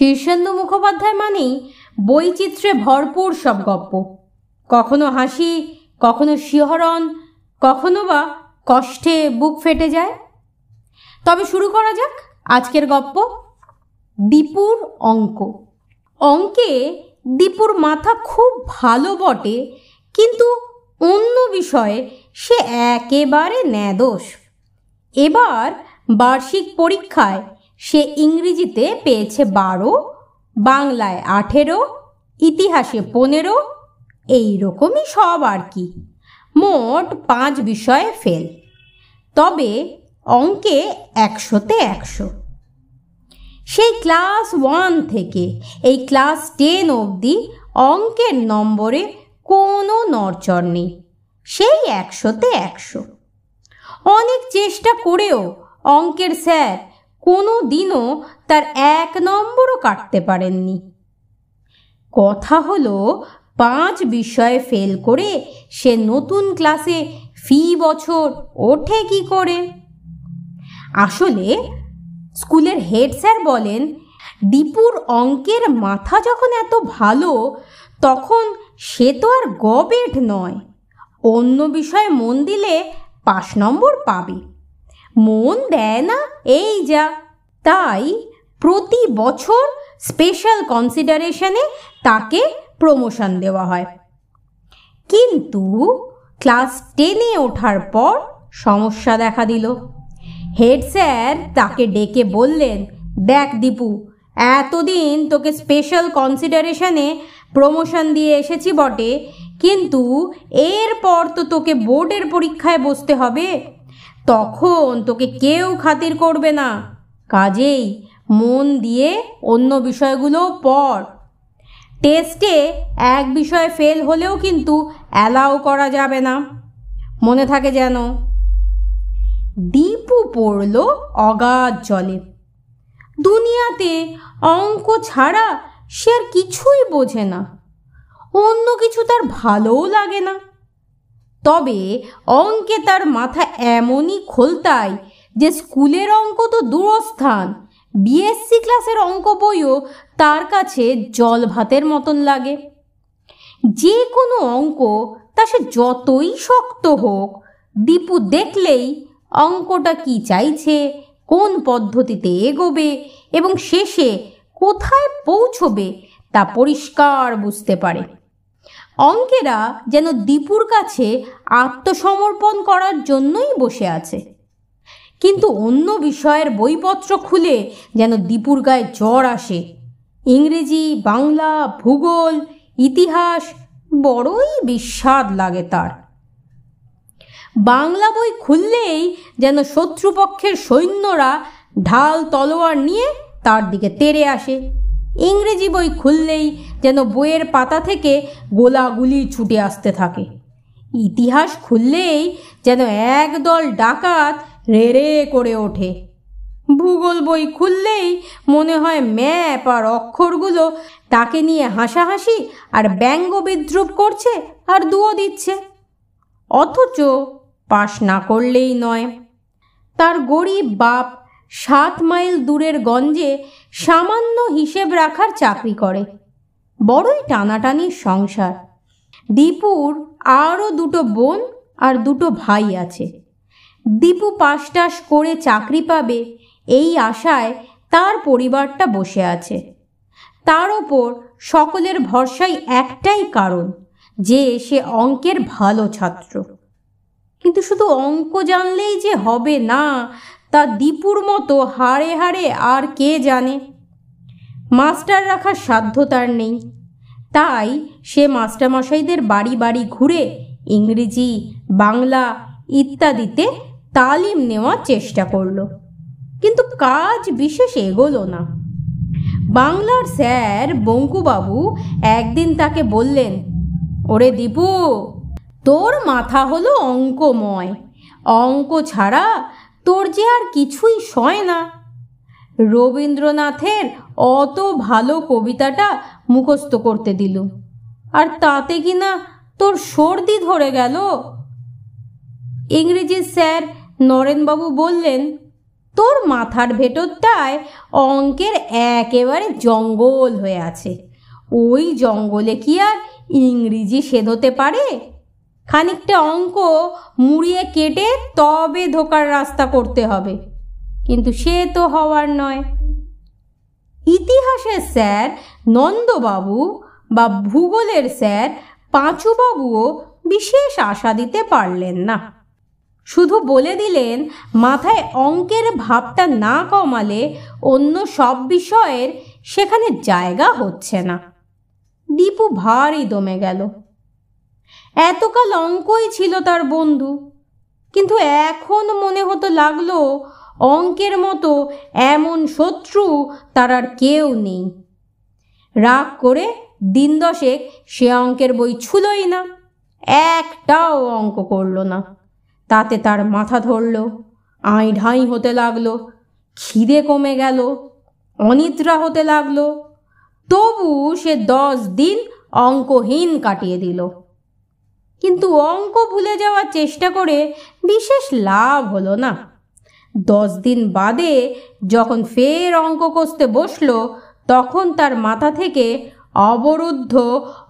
শীর্ষেন্দু মুখোপাধ্যায় মানেই বৈচিত্র্যে ভরপুর সব গপ্প। কখনো হাসি, কখনো শিহরণ, কখনো বা কষ্টে বুক ফেটে যায়। তবে শুরু করা যাক আজকের গপ্প, দীপুর অঙ্ক। অঙ্কে দীপুর মাথা খুব ভালো বটে, কিন্তু অন্য বিষয়ে সে একেবারে ন্যাদোষ। এবার বার্ষিক পরীক্ষায় সে ইংরেজিতে পেয়েছে বারো, বাংলায় আঠেরো, ইতিহাসে পনেরো এই রকমই সব আর কি। মোট পাঁচ বিষয়ে ফেল। তবে অঙ্কে একশোতে একশো। সেই ক্লাস ওয়ান থেকে এই ক্লাস টেন অবধি অঙ্কের নম্বরে কোনো নড়চড় নেই, সেই একশোতে একশো। অনেক চেষ্টা করেও অঙ্কের স্যার কোনো দিনও তার এক নম্বরও কাটতে পারেননি। কথা হলো, পাঁচ বিষয়ে ফেল করে সে নতুন ক্লাসে ফি বছর ওঠে কি করে? আসলে, স্কুলের হেড স্যার বলেন, দীপুর অঙ্কের মাথা যখন এত ভালো, তখন সে তো আর গবেট নয়। অন্য বিষয়ে মন দিলে পাঁচ নম্বর পাবে। মন দেয় না? এই যা। তাই প্রতি বছর স্পেশাল কনসিডারেশনে তাকে প্রমোশন দেওয়া হয়। কিন্তু ক্লাস টেনে ওঠার পর সমস্যা দেখা দিল। হেড স্যার তাকে ডেকে বললেন, দেখ দীপু, এতদিন তোকে স্পেশাল কনসিডারেশনে প্রমোশন দিয়ে এসেছি বটে, কিন্তু এরপর তো তোকে বোর্ডের পরীক্ষায় বসতে হবে। তখন তোকে কেউ খাতির করবে না। কাজেই মন দিয়ে অন্য বিষয়গুলো পড়। টেস্টে এক বিষয়ে ফেল হলেও কিন্তু অ্যালাউ করা যাবে না। মনে থাকে যেন। দীপু পড়ল অগাধ জলে। দুনিয়াতে অঙ্ক ছাড়া সে আর কিছুই বোঝে না। অন্য কিছু তার ভালোও লাগে না। তবে অঙ্কে তার মাথা এমনই খোলতায় যে স্কুলের অঙ্ক তো দূরস্থান। বিএসসি ক্লাসের অঙ্ক বইও তার কাছে জল ভাতের মতন লাগে। যে কোনো অঙ্ক তা সে যতই শক্ত হোক, দীপু দেখলেই অঙ্কটা কি চাইছে, কোন পদ্ধতিতে এগোবে এবং শেষে কোথায় পৌঁছবে তা পরিষ্কার বুঝতে পারে। অঙ্কেরা যেন দীপুর কাছে আত্মসমর্পণ করার জন্যই বসে আছে। কিন্তু অন্য বিষয়ের বইপত্র খুলে যেন দীপুর গায়ে জ্বর আসে। ইংরেজি, বাংলা, ভূগোল, ইতিহাস বড়ই বিস্বাদ লাগে তার। বাংলা বই খুললেই যেন শত্রুপক্ষের সৈন্যরা ঢাল তলোয়ার নিয়ে তার দিকে তেড়ে আসে। ইংরেজি বই খুললেই যেন বইয়ের পাতা থেকে গোলাগুলি ছুটে আসতে থাকে। ইতিহাস খুললেই যেন একদল ডাকাত রে রে করে ওঠে। ভূগোল বই খুললেই মনে হয় ম্যাপ আর অক্ষরগুলো তাকে নিয়ে হাসাহাসি আর ব্যঙ্গ বিদ্রুপ করছে আর দুও দিচ্ছে। অথচ পাশ না করলেই নয়। তার গরিব বাপ সাত মাইল দূরের গঞ্জে সামান্য হিসেব রাখার চাকরি করে। বড়ই টানাটানির সংসার। দীপুর আরও দুটো বোন আর দুটো ভাই আছে। দীপু পাশটাস করে চাকরি পাবে এই আশায় তার পরিবারটা বসে আছে। তার ওপর সকলের ভরসাই একটাই কারণ, যে সে অঙ্কের ভালো ছাত্র। কিন্তু শুধু অঙ্ক জানলেই যে হবে না তা দীপুর মতো হাড়ে হাড়ে আর কে জানে? মাস্টার রাখার সাধ্য তার নেই। তাই সে মাস্টারমশাইদের বাড়ি বাড়ি ঘুরে ইংরেজি, বাংলা ইত্যাদিতে তালিম নেওয়ার চেষ্টা করল। কিন্তু কাজ বিশেষ এগোলো না। বাংলার স্যার বঙ্কুবাবু একদিন তাকে বললেন, ওরে দীপু, তোর মাথা হলো অঙ্কময়। অঙ্ক ছাড়া তোর যে আর কিছুই সয় না। রবীন্দ্রনাথের অত ভালো কবিতাটা মুখস্থ করতে দিল। আর তাতে কি না তোর সর্দি ধরে গেল? ইংরেজির স্যার নরেনবাবু বললেন, তোর মাথার ভেতরটায় অঙ্কের একেবারে জঙ্গল হয়ে আছে। ওই জঙ্গলে কি আর ইংরেজি সেধতে পারে? খানিকটা অঙ্ক মুড়িয়ে কেটে তবে ধোকার রাস্তা করতে হবে। কিন্তু সে তো হওয়ার নয়। ইতিহাসের স্যার নন্দবাবু বা ভূগোলের স্যার পাঁচুবাবুও বিশেষ আশা দিতে পারলেন না। শুধু বলে দিলেন, মাথায় অঙ্কের ভাবটা না কমালে অন্য সব বিষয়ের সেখানে জায়গা হচ্ছে না। দীপু ভারী দমে গেল। এতকাল অঙ্কই ছিল তার বন্ধু। কিন্তু এখন মনে হতো লাগল, অঙ্কের মতো এমন শত্রু তার আর কেউ নেই। রাগ করে দিন দশেক সে অঙ্কের বই ছুলোই না, একটাও অঙ্ক করল না। তাতে তার মাথা ধরল আই ঢাই হতে লাগল, খিদে কমে গেল, অনিদ্রা হতে লাগল। তবু সে দশ দিন অঙ্কহীন কাটিয়ে দিল। কিন্তু অঙ্ক ভুলে যাওয়ার চেষ্টা করে বিশেষ লাভ হলো না। দশ দিন বাদে যখন ফের অঙ্ক কষতে বসল, তখন তার মাথা থেকে অবরুদ্ধ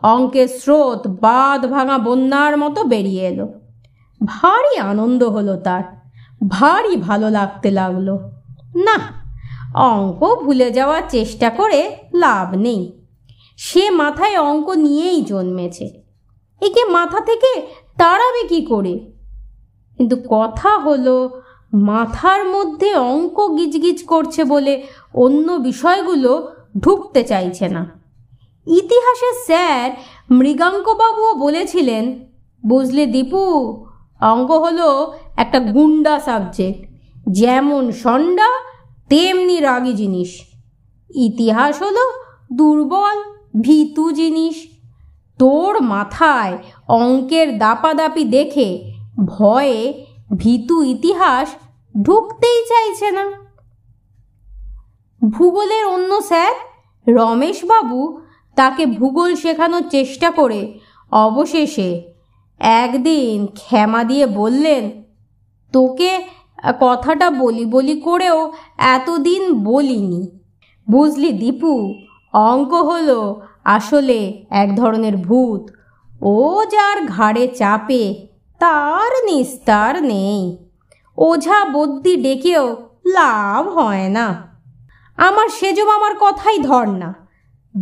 অঙ্কের স্রোত বাঁধ ভাঙা বন্যার মতো বেরিয়ে এলো। ভারী আনন্দ হলো তার, ভারী ভালো লাগতে লাগল। না, অঙ্ক ভুলে যাওয়ার চেষ্টা করে লাভ নেই। সে মাথায় অঙ্ক নিয়েই জন্মেছে। একে মাথা থেকে তাড়াবে কি করে? কিন্তু কথা হলো, মাথার মধ্যে অঙ্ক গিজগিজ করছে বলে অন্য বিষয়গুলো ঢুকতে চাইছে না। ইতিহাসের স্যার মৃগাঙ্কবাবুও বলেছিলেন, বুঝলে দীপু, অঙ্ক হলো একটা গুন্ডা সাবজেক্ট। যেমন সন্ডা, তেমনি রাগী জিনিস। ইতিহাস হলো দুর্বল, ভীতু জিনিস। তোর মাথায় অঙ্কের দাপাদাপি দেখে ভয়ে ভীতু ইতিহাস ঢুকতেই চাইছে না। ভূগোলের অন্য স্যার রমেশবাবু তাকে ভূগোল শেখানোর চেষ্টা করে অবশেষে একদিন ক্ষমা দিয়ে বললেন, তোকে কথাটা বলি বলি করেও এতদিন বলিনি। বুঝলি দীপু, অঙ্ক হলো আসলে এক ধরনের ভূত। ও যার ঘাড়ে চাপে, তার নিস্তার নেই। ওঝা বদ্যি ডেকেও লাভ হয় না। আমার সেজম আমার কথাই ধর না।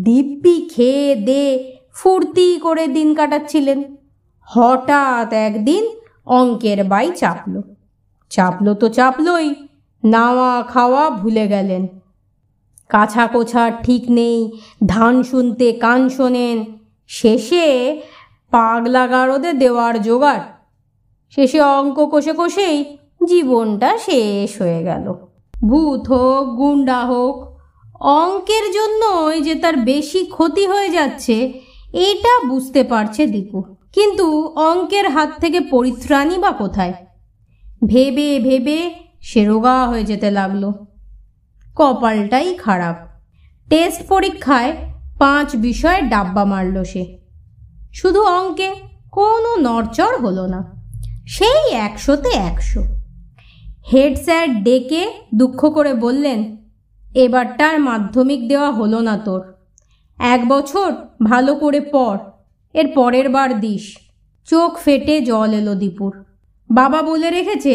দিব্যি খেয়ে দে, ফুর্তি করে দিন কাটাচ্ছিলেন। হঠাৎ একদিন অঙ্কের বাই চাপলো। চাপলো তো চাপলই, নাওয়া খাওয়া ভুলে গেলেন। কাছা কোছার ঠিক নেই, ধান শুনতে কান শোনেন। শেষে পাগলা গারদে দেওয়ার জোগাড়। শেষে অঙ্ক কষে কষেই জীবনটা শেষ হয়ে গেল। ভূত হোক, গুন্ডা হোক, অঙ্কের জন্যই যে তার বেশি ক্ষতি হয়ে যাচ্ছে, এটা বুঝতে পারছে দীপু। কিন্তু অঙ্কের হাত থেকে পরিত্রাণই বা কোথায়? ভেবে ভেবে সে রোগা হয়ে যেতে লাগল। কপালটাই খারাপ। টেস্ট পরীক্ষায় পাঁচ বিষয়ে ডাব্বা মারল সে। শুধু অঙ্কে কোনো নড়চড় হলো না, সেই একশোতে একশো। হেড স্যার ডেকে দুঃখ করে বললেন এবারটার মাধ্যমিক দেওয়া হলো না তোর। এক বছর ভালো করে পড়, এর পরের বার দিস। চোখ ফেটে জল এলো দীপুর। বাবা বলে রেখেছে,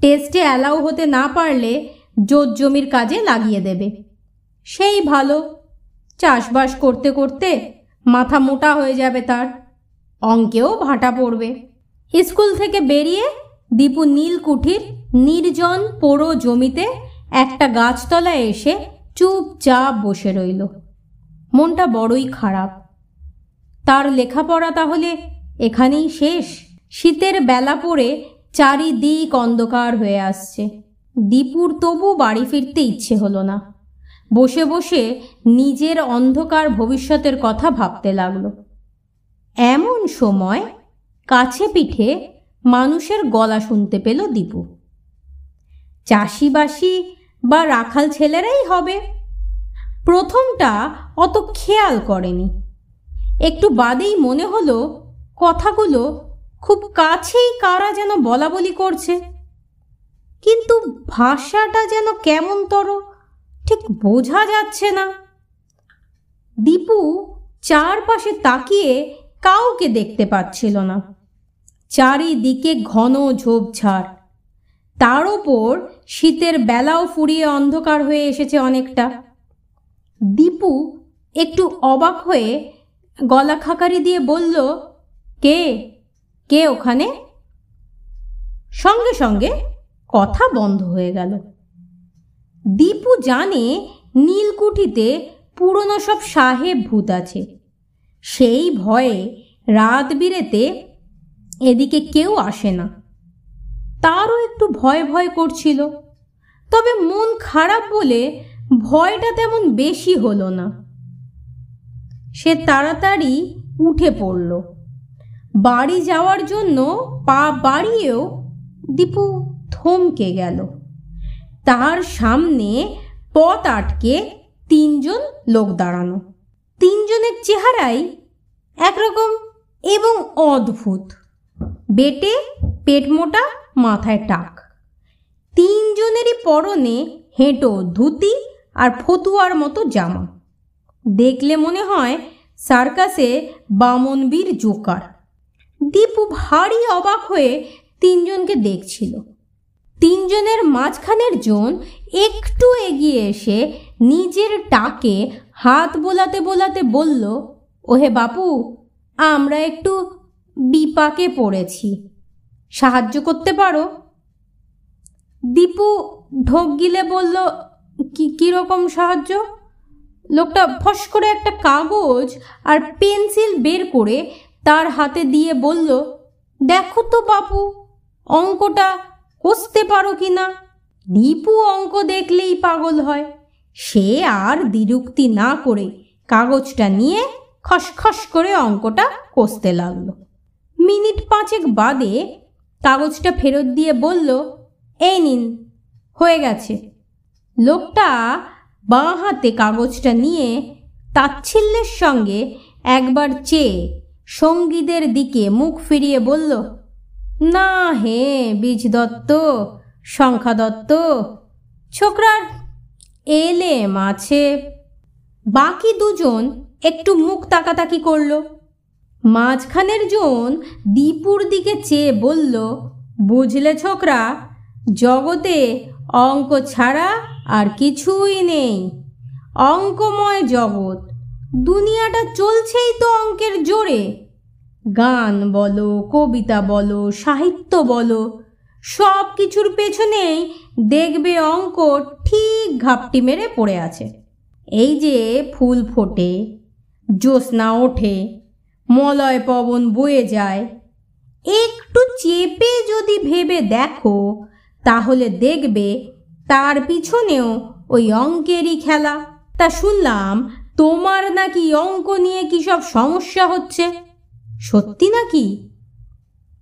টেস্টে অ্যালাউ হতে না পারলে জোর জমির কাজে লাগিয়ে দেবে। সেই ভালো। চাষবাস করতে করতে মাথা মোটা হয়ে যাবে তার। অঙ্কেও ভাটা পড়বে। স্কুল থেকে বেরিয়ে দীপু নীলকুঠির নির্জন পোড়ো জমিতে একটা গাছতলায় এসে চুপচাপ বসে রইল। মনটা বড়ই খারাপ। তার লেখাপড়া তাহলে এখানেই শেষ। শীতের বেলা পড়ে চারিদিক অন্ধকার হয়ে আসছে। দীপুর তবু বাড়ি ফিরতে ইচ্ছে হলো না। বসে বসে নিজের অন্ধকার ভবিষ্যতের কথা ভাবতে লাগল। এমন সময় কাছে পিঠে মানুষের গলা শুনতে পেল দীপু। চাষিবাসি বা রাখাল ছেলেরাই হবে। প্রথমটা অত খেয়াল করেনি। একটু বাদেই মনে হলো, কথাগুলো খুব কাছেই কারা যেন বলা বলি করছে। কিন্তু ভাষাটা যেন কেমন তর ঠিক বোঝা যাচ্ছে না। দীপু চারপাশে তাকিয়ে কাউকে দেখতে পাচ্ছিল না। চারিদিকে ঘন ঝোপঝাড়। তার ওপর শীতের বেলাও ফুরিয়ে অন্ধকার হয়ে এসেছে অনেকটা। দীপু একটু অবাক হয়ে গলা খাকারি দিয়ে বলল, কে? কে ওখানে? সঙ্গে সঙ্গে। কথা বন্ধ হয়ে গেল। দীপু জানে নীলকুঠিতে পুরনো সব সাহেব ভূত আছে। সেই ভয়ে রাত বিরেতে এদিকে কেউ আসে না। তারও একটু ভয় ভয় করছিল। তবে মন খারাপ বলে ভয়টা তেমন বেশি হলো না। সে তাড়াতাড়ি উঠে পড়ল। বাড়ি যাওয়ার জন্য পা বাড়িয়েও দীপু থমকে গেল। তার সামনে পথ আটকে তিনজন লোক দাঁড়ানো। তিনজনের চেহারাই একরকম এবং অদ্ভুত। বেটে পেট মোটা, মাথায় টাক। তিনজনেরই পরনে হেঁটো ধুতি আর ফতুয়ার মতো জামা। দেখলে মনে হয় সার্কাসে বামনবীর জোকার। দীপু ভারী অবাক হয়ে তিনজনকে দেখছিল। তিনজনের মাঝখানের জন একটু এগিয়ে এসে নিজের টাকে হাত বোলাতে বোলাতে বলল, ওহে বাপু, আমরা একটু বিপাকে পড়েছি। সাহায্য করতে পারো? দীপু ঢোক গিলে বলল, কি, কীরকম সাহায্য? লোকটা ফস করে একটা কাগজ আর পেন্সিল বের করে তার হাতে দিয়ে বলল, দেখো তো বাপু, অঙ্কটা কষতে পারো কি না? দীপু অঙ্ক দেখলেই পাগল হয়। সে আর দ্বিরুক্তি না করে কাগজটা নিয়ে খসখস করে অঙ্কটা কষতে লাগল। মিনিট পাঁচেক বাদে কাগজটা ফেরত দিয়ে বলল, এই নিন, হয়ে গেছে। লোকটা বাঁ হাতে কাগজটা নিয়ে তাচ্ছিল্যের সঙ্গে একবার চেয়ে সঙ্গীদের দিকে মুখ ফিরিয়ে বলল না হে বীজ দত্ত সংখ্যা দত্ত, ছোকরার এলে মাছে। বাকি দুজন একটু মুখ তাকাতাকি করল। মাঝখানের জন দীপুর দিকে চেয়ে বলল, বুঝলে ছোকরা, জগতে অঙ্ক ছাড়া আর কিছুই নেই। অঙ্কময় জগৎ, দুনিয়াটা চলছেই তো অঙ্কের জোরে। গান বলো, কবিতা বলো, সাহিত্য বলো, সব কিছুর পেছনেই দেখবে অঙ্ক ঠিক ঘাপটি মেরে পড়ে আছে। এই যে ফুল ফোটে, জ্যোৎস্না ওঠে, মলয় পবন বয়ে যায়, একটু চেপে যদি ভেবে দেখো, তাহলে দেখবে তার পিছনেও ওই অঙ্কেরই খেলা। তা শুনলাম, তোমার নাকি অঙ্ক নিয়ে কি সব সমস্যা হচ্ছে? সত্যি নাকি?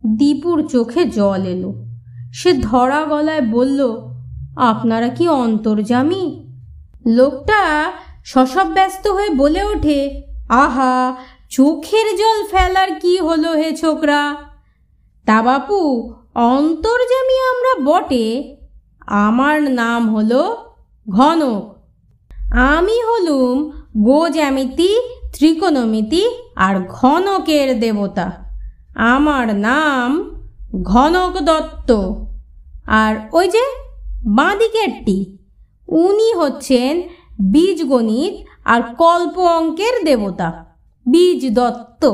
দীপুর চোখে জল এলো। সে ধরা গলায় বলল, আপনারা কি অন্তর্জামী? লোকটা সসব ব্যস্ত হয়ে বলে ওঠে, আহা, চোখের জল ফেলার কি হলো হে ছোকরা? তা বাপু, অন্তর্জামী আমরা বটে। আমার নাম হলো ঘনক। আমি হলুম গো জ্যামিতি ত্রিকোণমিতি আর ঘনকের দেবতা। আমার নাম ঘনক দত্ত। আর ওই যে বাঁদিকেরটি, উনি হচ্ছেন বীজগণিত আর কল্প অঙ্কের দেবতা, বীজ দত্ত।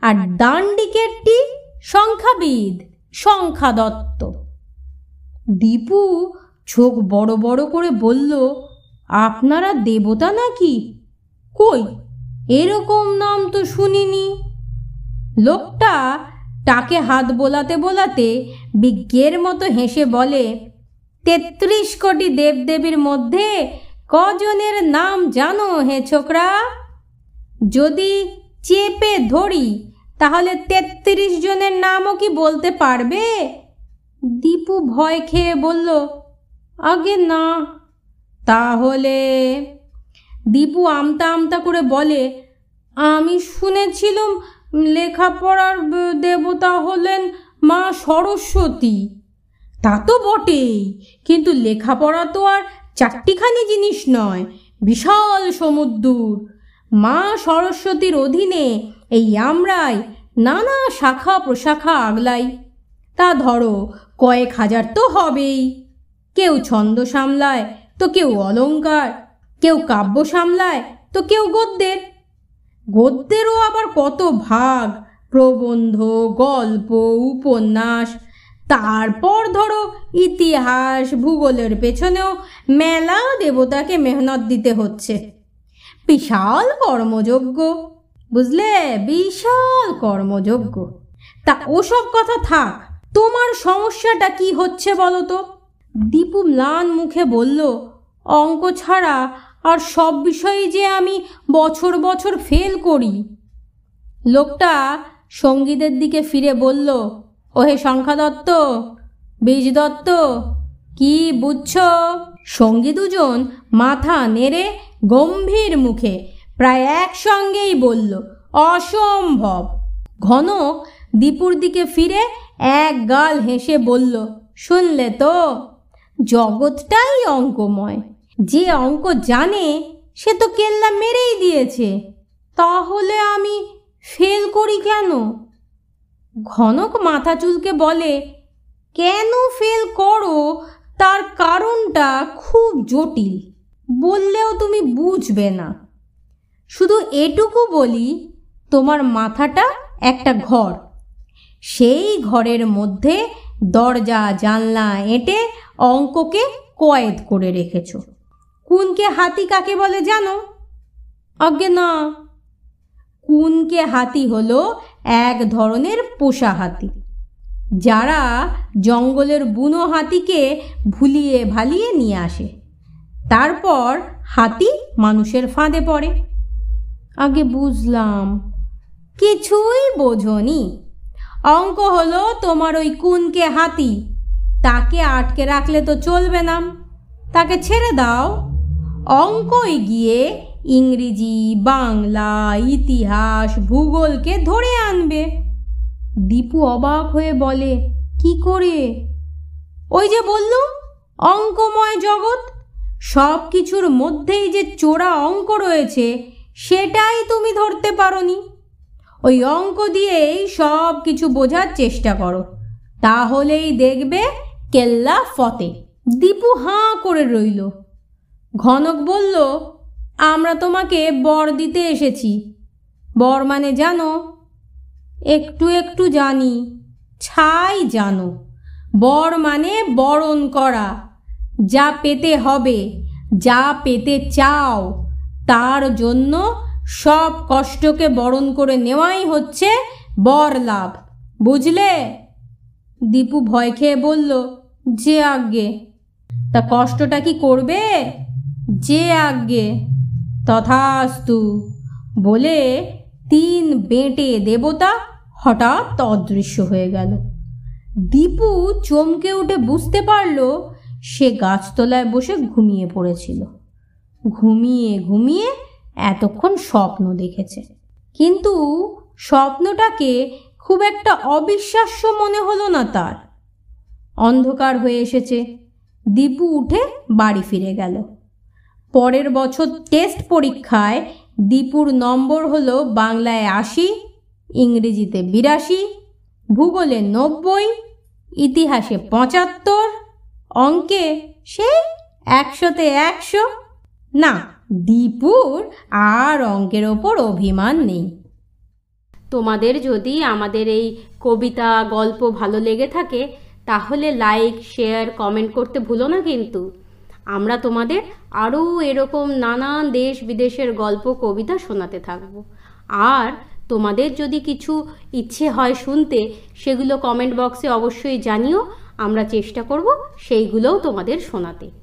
আর দান্ডিকেরটি সংখ্যাবিদ, সংখ্যা দত্ত। দীপু চোখ বড় বড় করে বলল, আপনারা দেবতা নাকি? কই এরকম নাম তো শুনিনি। লোকটা তাকে হাত বোলাতে বোলাতে বিজ্ঞের মতো হেসে বলে, তেত্রিশ কোটি দেবদেবীর মধ্যে কজনের নাম জানো হে ছোকরা? যদি চেপে ধরি, তাহলে তেত্রিশ জনের নামও কি বলতে পারবে? দীপু ভয় খেয়ে বলল, আগে না, তাহলে দীপু আমতা আমতা করে বলে, আমি শুনেছিলাম লেখাপড়ার দেবতা হলেন মা সরস্বতী। তা তো বটেই, কিন্তু লেখাপড়া তো আর চারটিখানি জিনিস নয়, বিশাল সমুদ্র মা সরস্বতীর অধীনে এই আমরাই নানা শাখা প্রশাখা আগলাই। তা ধরো, কয়েক হাজার তো হবেই। কেউ ছন্দ সামলায়, তো কেউ অলংকার কেউ কাব্য সামলায়, তো কেউ গদ্যের। গদ্যেরও আবার কত ভাগ, প্রবন্ধ, গল্প, উপন্যাস। তারপর ধরো ইতিহাস, ভূগোলের পেছনেও মেলা দেবতাকে মেহনত দিতে হচ্ছে। বিশাল কর্মযোগ্য বুঝলে? বিশাল কর্মযোগ্য তা ওসব কথা থাক, তোমার সমস্যাটা কি হচ্ছে বলো তো? দীপু ম্লান মুখে বলল, অঙ্ক ছাড়া আর সব বিষয়ে যে আমি বছর বছর ফেল করি। লোকটা সঙ্গীদের দিকে ফিরে বলল, ওহে সংখ্যা দত্ত বীজ দত্ত কি বুঝছ? সঙ্গী দুজন মাথা নেড়ে গম্ভীর মুখে প্রায় একসঙ্গেই বলল, অসম্ভব। ঘনক দীপুর দিকে ফিরে এক গাল হেসে বলল, শুনলে তো? জগৎটাই অঙ্কময়। যে অঙ্ক জানে, সে তো কেল্লা মেরেই দিয়েছে। তাহলে আমি ফেল করি কেন? ঘনক মাথা চুলকে বলে, কেন ফেল করো? তার কারণটা খুব জটিল। বললেও তুমি বুঝবে না। শুধু এটুকু বলি, তোমার মাথাটা একটা ঘর। সেই ঘরের মধ্যে দরজা, জানলা, এঁটে অঙ্ককে কয়েদ করে রেখেছ। কুনকে হাতি কাকে বলে জানো? আজ্ঞে না। কুনকে হাতি হলো এক ধরনের পোষা হাতি, যারা জঙ্গলের বুনো হাতিকে ভুলিয়ে ভালিয়ে নিয়ে আসে। তারপর হাতি মানুষের ফাঁদে পড়ে। আগে বুঝলাম, কিছুই বোঝনি। অঙ্ক হলো তোমার ওই কুনকে হাতি, তাকে আটকে রাখলে তো চলবে না, তাকে ছেড়ে দাও। অঙ্কই গিয়ে ইংরেজি, বাংলা, ইতিহাস, ভূগোলকে ধরে আনবে। দীপু অবাক হয়ে বলে, কি করে? ওই যে বললুম অঙ্কময় জগৎ সব কিছুর মধ্যেই যে চোরা অঙ্ক রয়েছে, সেটাই তুমি ধরতে পারোনি। ওই অঙ্ক দিয়েই সব কিছু বোঝার চেষ্টা করো। তাহলেই দেখবে কেল্লা ফতে। দীপু হাঁ করে রইল। ঘনক বলল, আমরা তোমাকে বর দিতে এসেছি। বর মানে জানো, একটু একটু জানি, ছাই জানো। বর মানে বরণ করা, যা পেতে হবে, যা পেতে চাও, তার জন্য সব কষ্টকে বরণ করে নেওয়াই হচ্ছে বর লাভ। বুঝলে? দীপু ভয় খেয়ে বলল, যে আজ্ঞে, তা কষ্টটা কি করবে? যে আজ্ঞে তথাস্তু বলে তিন বেঁটে দেবতা হঠাৎ অদৃশ্য হয়ে গেল। দীপু চমকে উঠে বুঝতে পারল সে গাছতলায় বসে ঘুমিয়ে পড়েছিল। ঘুমিয়ে ঘুমিয়ে এতক্ষণ স্বপ্ন দেখেছে। কিন্তু স্বপ্নটাকে খুব একটা অবিশ্বাস্য মনে হলো না তার। অন্ধকার হয়ে এসেছে। দীপু উঠে বাড়ি ফিরে গেল। পরের বছর টেস্ট পরীক্ষায় দীপুর নম্বর হলো বাংলায় আশি, ইংরেজিতে বিরাশি, ভূগোলে নব্বই, ইতিহাসে পঁচাত্তর, অঙ্কে সেই একশোতে একশো। না, দীপুর আর অঙ্কের ওপর অভিমান নেই। তোমাদের যদি আমাদের এই কবিতা, গল্প ভালো লেগে থাকে, তাহলে লাইক শেয়ার কমেন্ট করতে ভুলো না কিন্তু। আমরা তোমাদের আরও এরকম নানান দেশ বিদেশের গল্প, কবিতা শোনাতে থাকব। আর তোমাদের যদি কিছু ইচ্ছে হয় শুনতে, সেগুলো কমেন্ট বক্সে অবশ্যই জানিও। আমরা চেষ্টা করব সেইগুলোও তোমাদের শোনাতে।